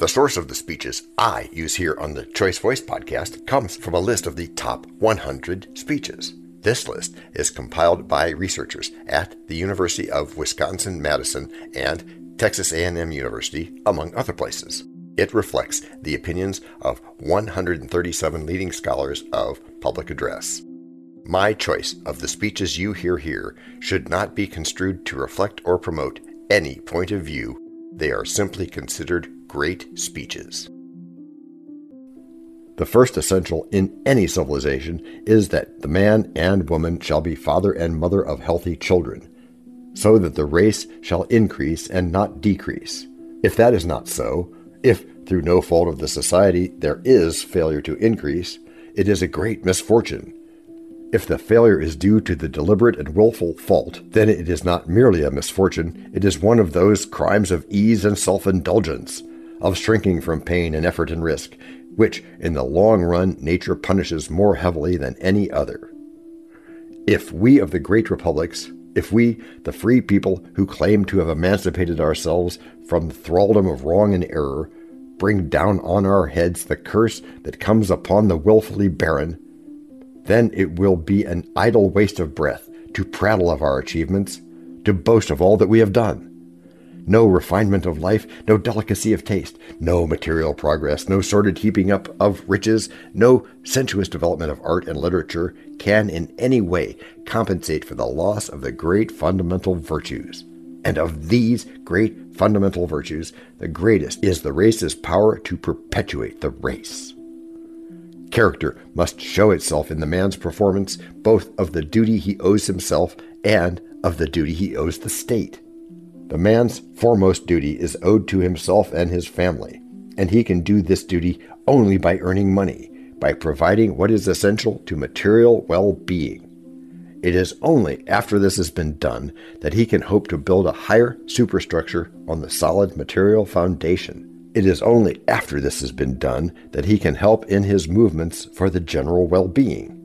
The source of the speeches I use here on the Choice Voice podcast comes from a list of the top 100 speeches. This list is compiled by researchers at the University of Wisconsin-Madison and Texas A&M University, among other places. It reflects the opinions of 137 leading scholars of public address. My choice of the speeches you hear here should not be construed to reflect or promote any point of view. They are simply considered great speeches. The first essential in any civilization is that the man and woman shall be father and mother of healthy children, so that the race shall increase and not decrease. If that is not so, if through no fault of the society there is failure to increase, it is a great misfortune if the failure is due to the deliberate and willful fault, then it is not merely a misfortune, it is one of those crimes of ease and self indulgence, of shrinking from pain and effort and risk, which, in the long run, nature punishes more heavily than any other. If we of the great republics, if we, the free people who claim to have emancipated ourselves from the thraldom of wrong and error, bring down on our heads the curse that comes upon the wilfully barren, then it will be an idle waste of breath to prattle of our achievements, to boast of all that we have done. No refinement of life, no delicacy of taste, no material progress, no sordid heaping up of riches, no sensuous development of art and literature can in any way compensate for the loss of the great fundamental virtues. And of these great fundamental virtues, the greatest is the race's power to perpetuate the race. Character must show itself in the man's performance both of the duty he owes himself and of the duty he owes the state. The man's foremost duty is owed to himself and his family, and he can do this duty only by earning money, by providing what is essential to material well being. It is only after this has been done that he can hope to build a higher superstructure on the solid material foundation. It is only after this has been done that he can help in his movements for the general well being.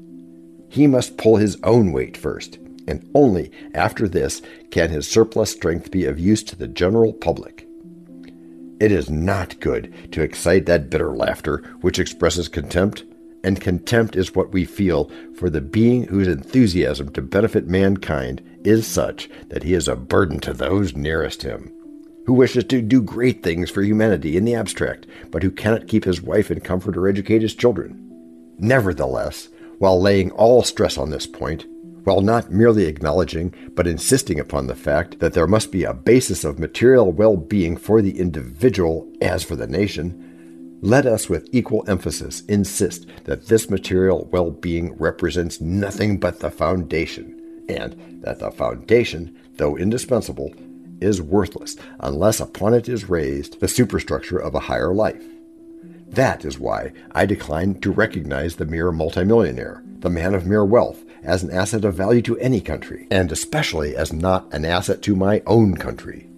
He must pull his own weight first, and only after this can his surplus strength be of use to the general public. It is not good to excite that bitter laughter which expresses contempt, and contempt is what we feel for the being whose enthusiasm to benefit mankind is such that he is a burden to those nearest him who wishes to do great things for humanity in the abstract, but who cannot keep his wife in comfort or educate his children. Nevertheless, while laying all stress on this point, while not merely acknowledging but insisting upon the fact that there must be a basis of material well being for the individual as for the nation, let us with equal emphasis insist that this material well being represents nothing but the foundation, and that the foundation, though indispensable, is worthless unless upon it is raised the superstructure of a higher life. That is why I decline to recognize the mere multimillionaire, the man of mere wealth, as an asset of value to any country, and especially as not an asset to my own country.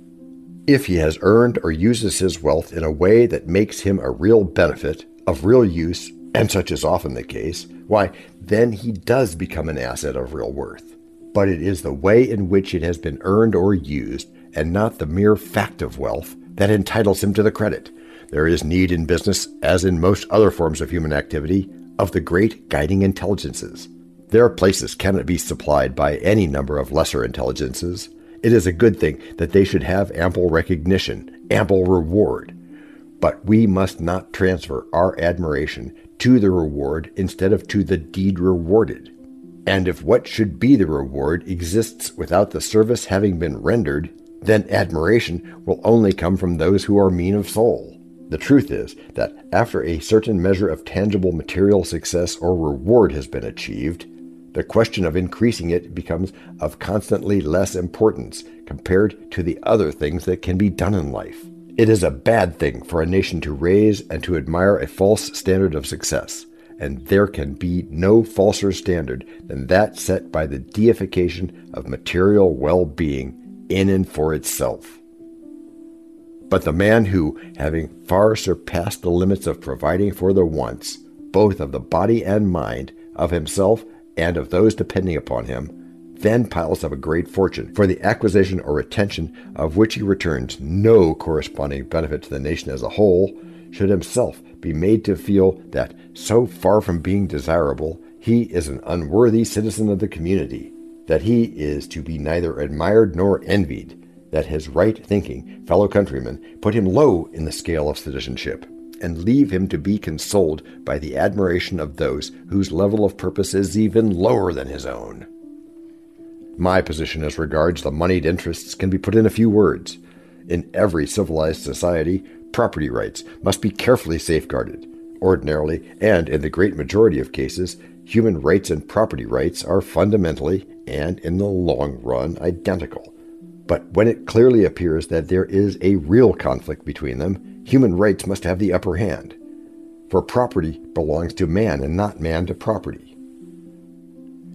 If he has earned or uses his wealth in a way that makes him a real benefit, of real use, and such is often the case, why, then he does become an asset of real worth. But it is the way in which it has been earned or used and not the mere fact of wealth that entitles him to the credit. There is need in business, as in most other forms of human activity, of the great guiding intelligences. Their places cannot be supplied by any number of lesser intelligences. It is a good thing that they should have ample recognition, ample reward. But we must not transfer our admiration to the reward instead of to the deed rewarded. And if what should be the reward exists without the service having been rendered, then admiration will only come from those who are mean of soul. The truth is that after a certain measure of tangible material success or reward has been achieved, the question of increasing it becomes of constantly less importance compared to the other things that can be done in life. It is a bad thing for a nation to raise and to admire a false standard of success, and there can be no falser standard than that set by the deification of material well being in and for itself. But the man who, having far surpassed the limits of providing for the wants, both of the body and mind, of himself and of those depending upon him, then piles up a great fortune, for the acquisition or retention of which he returns no corresponding benefit to the nation as a whole, should himself be made to feel that, so far from being desirable, he is an unworthy citizen of the community, that he is to be neither admired nor envied, that his right thinking fellow countrymen put him low in the scale of citizenship, and leave him to be consoled by the admiration of those whose level of purpose is even lower than his own. My position as regards the moneyed interests can be put in a few words. In every civilized society, property rights must be carefully safeguarded. Ordinarily, and in the great majority of cases, human rights and property rights are fundamentally and in the long run identical. But when it clearly appears that there is a real conflict between them, human rights must have the upper hand. For property belongs to man and not man to property.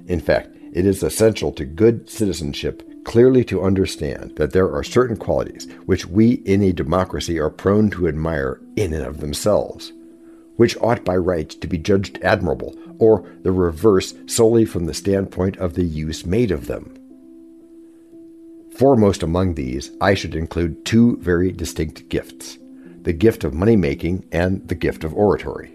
In fact, it is essential to good citizenship clearly to understand that there are certain qualities which we in a democracy are prone to admire in and of themselves, which ought by right to be judged admirable, or the reverse solely from the standpoint of the use made of them. Foremost among these, I should include two very distinct gifts the gift of money making and the gift of oratory.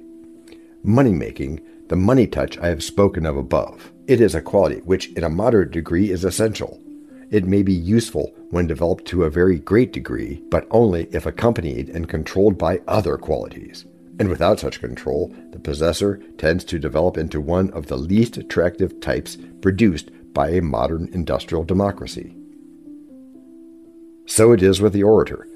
Money making, the money touch I have spoken of above. It is a quality which, in a moderate degree, is essential. It may be useful when developed to a very great degree, but only if accompanied and controlled by other qualities. And without such control, the possessor tends to develop into one of the least attractive types produced by a modern industrial democracy. So it is with the orator.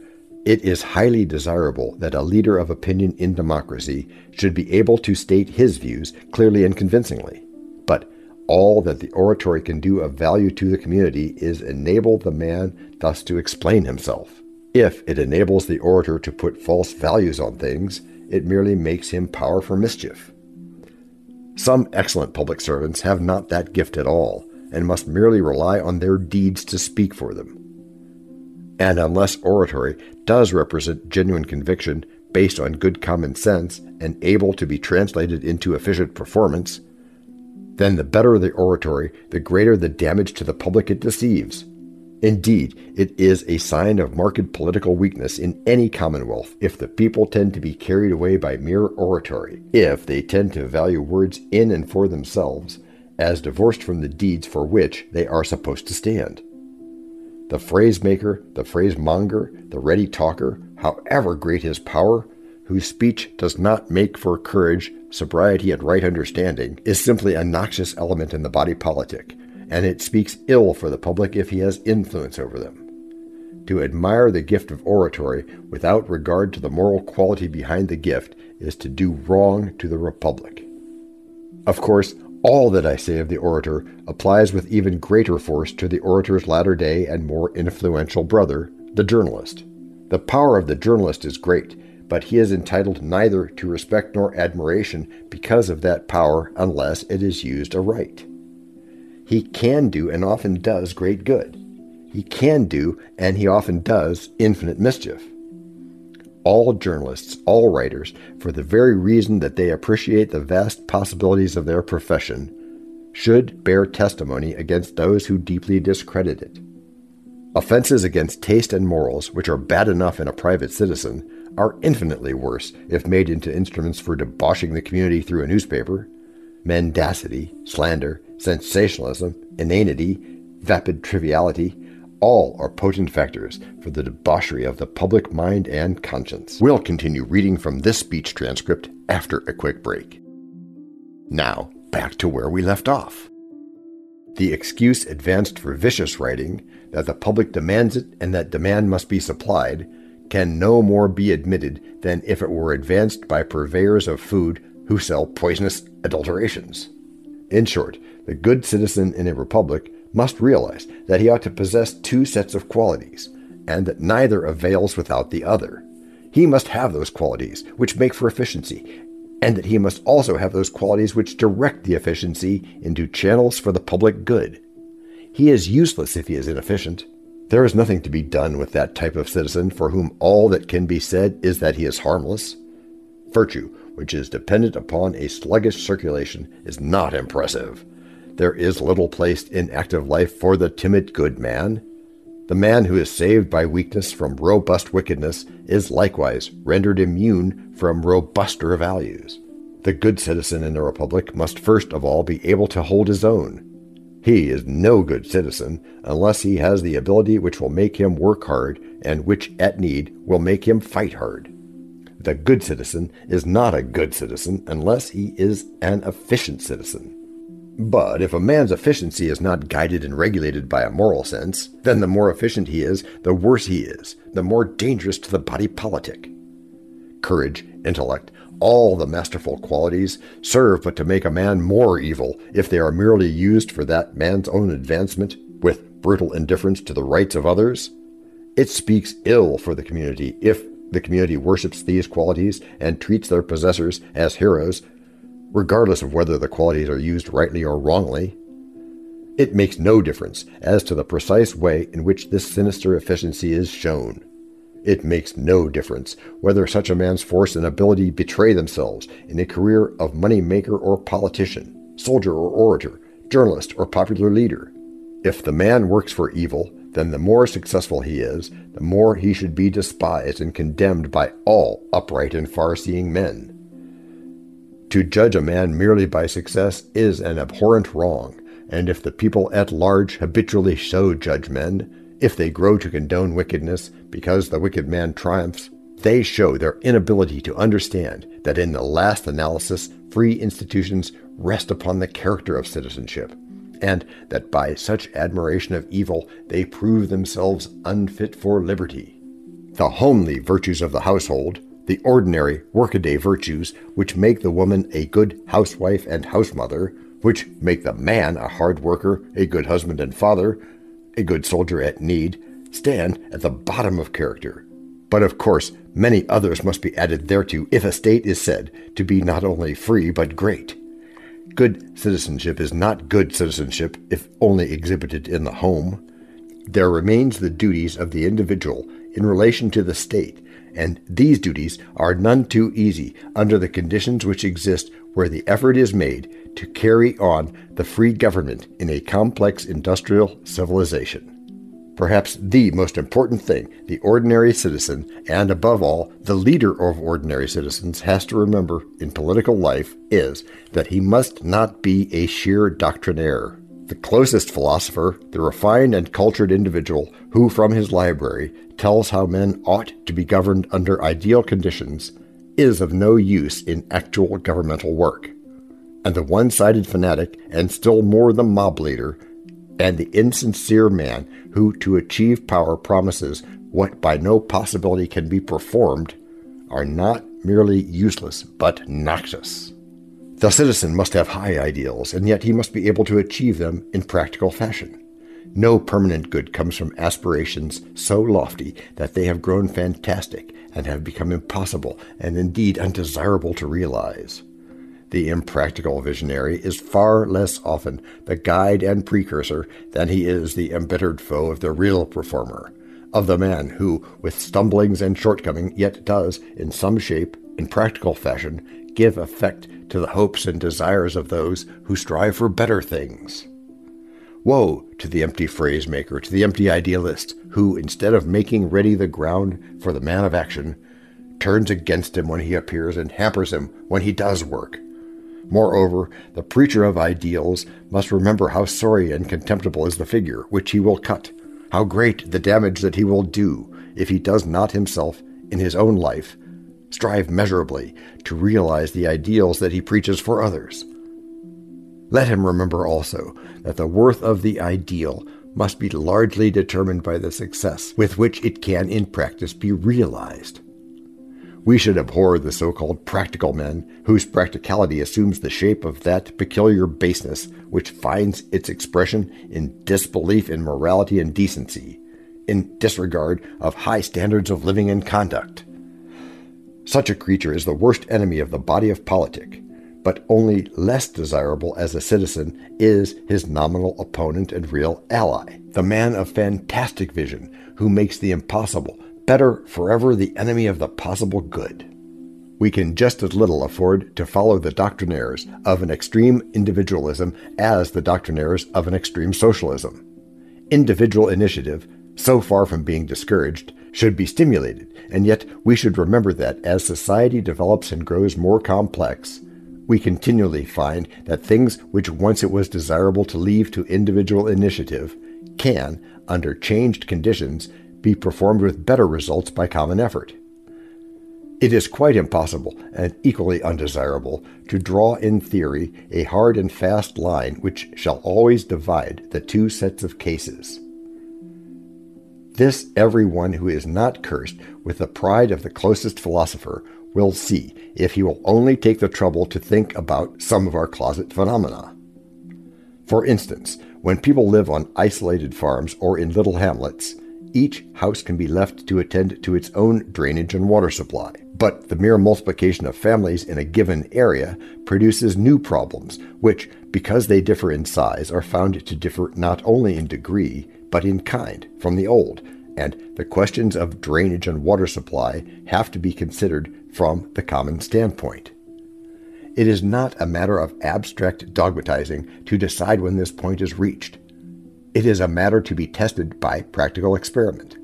It is highly desirable that a leader of opinion in democracy should be able to state his views clearly and convincingly. But all that the oratory can do of value to the community is enable the man thus to explain himself. If it enables the orator to put false values on things, it merely makes him power for mischief. Some excellent public servants have not that gift at all, and must merely rely on their deeds to speak for them. And unless oratory does represent genuine conviction based on good common sense and able to be translated into efficient performance, then the better the oratory, the greater the damage to the public it deceives. Indeed, it is a sign of marked political weakness in any commonwealth if the people tend to be carried away by mere oratory, if they tend to value words in and for themselves as divorced from the deeds for which they are supposed to stand. The phrase maker, the phrase monger, the ready talker, however great his power, whose speech does not make for courage, sobriety, and right understanding, is simply a noxious element in the body politic, and it speaks ill for the public if he has influence over them. To admire the gift of oratory without regard to the moral quality behind the gift is to do wrong to the republic. Of course, all that I say of the orator applies with even greater force to the orator's latter day and more influential brother, the journalist. The power of the journalist is great, but he is entitled neither to respect nor admiration because of that power unless it is used aright. He can do and often does great good. He can do, and he often does, infinite mischief all journalists, all writers, for the very reason that they appreciate the vast possibilities of their profession, should bear testimony against those who deeply discredit it. Offenses against taste and morals, which are bad enough in a private citizen, are infinitely worse if made into instruments for debauching the community through a newspaper. Mendacity, slander, sensationalism, inanity, vapid triviality, all are potent factors for the debauchery of the public mind and conscience. We'll continue reading from this speech transcript after a quick break. Now, back to where we left off. The excuse advanced for vicious writing, that the public demands it and that demand must be supplied, can no more be admitted than if it were advanced by purveyors of food who sell poisonous adulterations. In short, the good citizen in a republic must realize that he ought to possess two sets of qualities, and that neither avails without the other. He must have those qualities which make for efficiency, and that he must also have those qualities which direct the efficiency into channels for the public good. He is useless if he is inefficient. There is nothing to be done with that type of citizen for whom all that can be said is that he is harmless. Virtue, which is dependent upon a sluggish circulation, is not impressive there is little place in active life for the timid good man. The man who is saved by weakness from robust wickedness is likewise rendered immune from robuster values. The good citizen in the republic must first of all be able to hold his own. He is no good citizen unless he has the ability which will make him work hard and which, at need, will make him fight hard. The good citizen is not a good citizen unless he is an efficient citizen. But if a man's efficiency is not guided and regulated by a moral sense, then the more efficient he is, the worse he is, the more dangerous to the body politic. Courage, intellect, all the masterful qualities serve but to make a man more evil if they are merely used for that man's own advancement with brutal indifference to the rights of others. It speaks ill for the community if the community worships these qualities and treats their possessors as heroes regardless of whether the qualities are used rightly or wrongly. It makes no difference as to the precise way in which this sinister efficiency is shown. It makes no difference whether such a man's force and ability betray themselves in a career of money maker or politician, soldier or orator, journalist or popular leader. If the man works for evil, then the more successful he is, the more he should be despised and condemned by all upright and far seeing men. To judge a man merely by success is an abhorrent wrong, and if the people at large habitually so judge men, if they grow to condone wickedness because the wicked man triumphs, they show their inability to understand that in the last analysis, free institutions rest upon the character of citizenship, and that by such admiration of evil they prove themselves unfit for liberty. The homely virtues of the household, the ordinary workaday virtues which make the woman a good housewife and housemother, which make the man a hard worker, a good husband and father, a good soldier at need, stand at the bottom of character. But of course, many others must be added thereto if a state is said to be not only free but great. Good citizenship is not good citizenship if only exhibited in the home. There remains the duties of the individual in relation to the state and these duties are none too easy under the conditions which exist where the effort is made to carry on the free government in a complex industrial civilization. Perhaps the most important thing the ordinary citizen, and above all, the leader of ordinary citizens, has to remember in political life is that he must not be a sheer doctrinaire. The closest philosopher, the refined and cultured individual who, from his library, tells how men ought to be governed under ideal conditions, is of no use in actual governmental work. And the one sided fanatic, and still more the mob leader, and the insincere man who, to achieve power, promises what by no possibility can be performed, are not merely useless but noxious. The citizen must have high ideals, and yet he must be able to achieve them in practical fashion. No permanent good comes from aspirations so lofty that they have grown fantastic and have become impossible and indeed undesirable to realize. The impractical visionary is far less often the guide and precursor than he is the embittered foe of the real performer, of the man who, with stumblings and shortcoming, yet does, in some shape, in practical fashion, give effect to the hopes and desires of those who strive for better things. Woe to the empty phrase maker, to the empty idealist, who, instead of making ready the ground for the man of action, turns against him when he appears and hampers him when he does work. Moreover, the preacher of ideals must remember how sorry and contemptible is the figure which he will cut, how great the damage that he will do if he does not himself, in his own life, strive measurably to realize the ideals that he preaches for others. Let him remember also that the worth of the ideal must be largely determined by the success with which it can in practice be realized. We should abhor the so called practical men whose practicality assumes the shape of that peculiar baseness which finds its expression in disbelief in morality and decency, in disregard of high standards of living and conduct. Such a creature is the worst enemy of the body of politic, but only less desirable as a citizen is his nominal opponent and real ally, the man of fantastic vision who makes the impossible better forever the enemy of the possible good. we can just as little afford to follow the doctrinaires of an extreme individualism as the doctrinaires of an extreme socialism. Individual initiative, so far from being discouraged, should be stimulated, and yet we should remember that as society develops and grows more complex, we continually find that things which once it was desirable to leave to individual initiative can, under changed conditions, be performed with better results by common effort. It is quite impossible and equally undesirable to draw in theory a hard and fast line which shall always divide the two sets of cases. This every one who is not cursed with the pride of the closest philosopher will see if he will only take the trouble to think about some of our closet phenomena. For instance, when people live on isolated farms or in little hamlets, each house can be left to attend to its own drainage and water supply. But the mere multiplication of families in a given area produces new problems, which, because they differ in size, are found to differ not only in degree, but in kind from the old, and the questions of drainage and water supply have to be considered from the common standpoint. It is not a matter of abstract dogmatizing to decide when this point is reached. It is a matter to be tested by practical experiment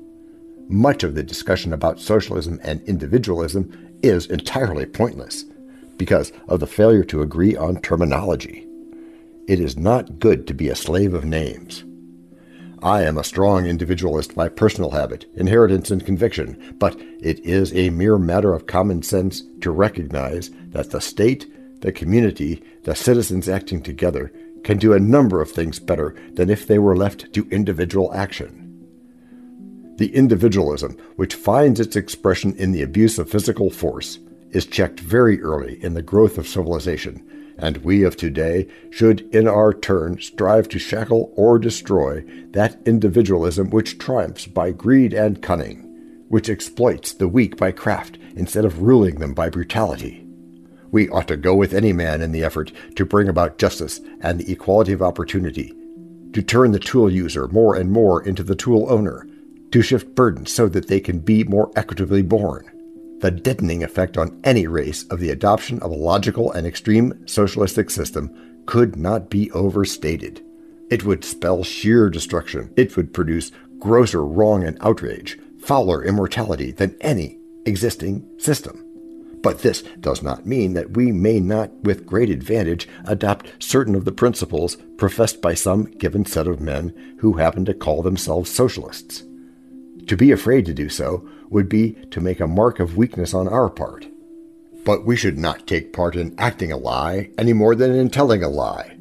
much of the discussion about socialism and individualism is entirely pointless because of the failure to agree on terminology. It is not good to be a slave of names. I am a strong individualist by personal habit, inheritance, and conviction, but it is a mere matter of common sense to recognize that the state, the community, the citizens acting together can do a number of things better than if they were left to individual action. The individualism, which finds its expression in the abuse of physical force, is checked very early in the growth of civilization, and we of today should in our turn strive to shackle or destroy that individualism which triumphs by greed and cunning, which exploits the weak by craft instead of ruling them by brutality. We ought to go with any man in the effort to bring about justice and the equality of opportunity, to turn the tool user more and more into the tool owner, to shift burdens so that they can be more equitably borne. The deadening effect on any race of the adoption of a logical and extreme socialistic system could not be overstated. It would spell sheer destruction. It would produce grosser wrong and outrage, fouler immortality than any existing system. But this does not mean that we may not, with great advantage, adopt certain of the principles professed by some given set of men who happen to call themselves socialists. To be afraid to do so would be to make a mark of weakness on our part. But we should not take part in acting a lie any more than in telling a lie.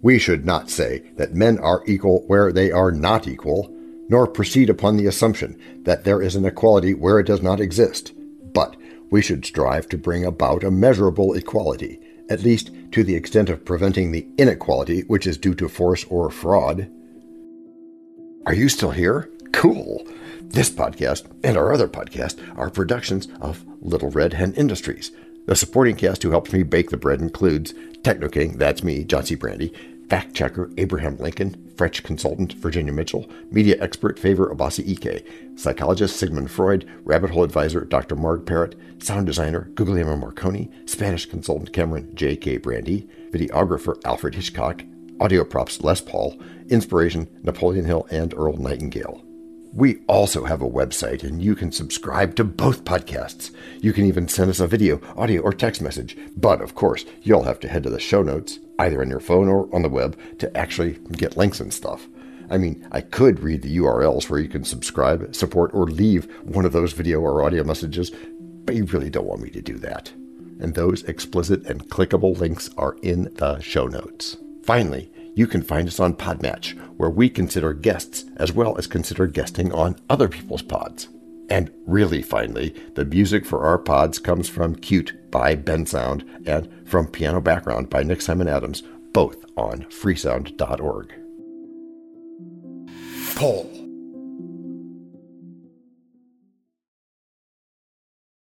We should not say that men are equal where they are not equal, nor proceed upon the assumption that there is an equality where it does not exist. But we should strive to bring about a measurable equality, at least to the extent of preventing the inequality which is due to force or fraud. Are you still here? Cool. This podcast and our other podcast are productions of Little Red Hen Industries. The supporting cast who helps me bake the bread includes Techno King, that's me, John C. Brandy, fact checker Abraham Lincoln, French consultant Virginia Mitchell, media expert Favour Obasi-Ike, psychologist Sigmund Freud, rabbit hole advisor Dr. Marg Perrott, sound designer Guglielmo Marconi, Spanish consultant Cameron J.K. Brandy, videographer Alfred Hitchcock, audio props Les Paul, inspiration Napoleon Hill and Earl Nightingale. We also have a website, and you can subscribe to both podcasts. You can even send us a video, audio, or text message. But of course, you'll have to head to the show notes, either on your phone or on the web, to actually get links and stuff. I mean, I could read the URLs where you can subscribe, support, or leave one of those video or audio messages, but you really don't want me to do that. And those explicit and clickable links are in the show notes. Finally, you can find us on Podmatch, where we consider guests as well as consider guesting on other people's pods. And really, finally, the music for our pods comes from Cute by Bensound and from Piano Background by Nick Simon Adams, both on freesound.org. Paul.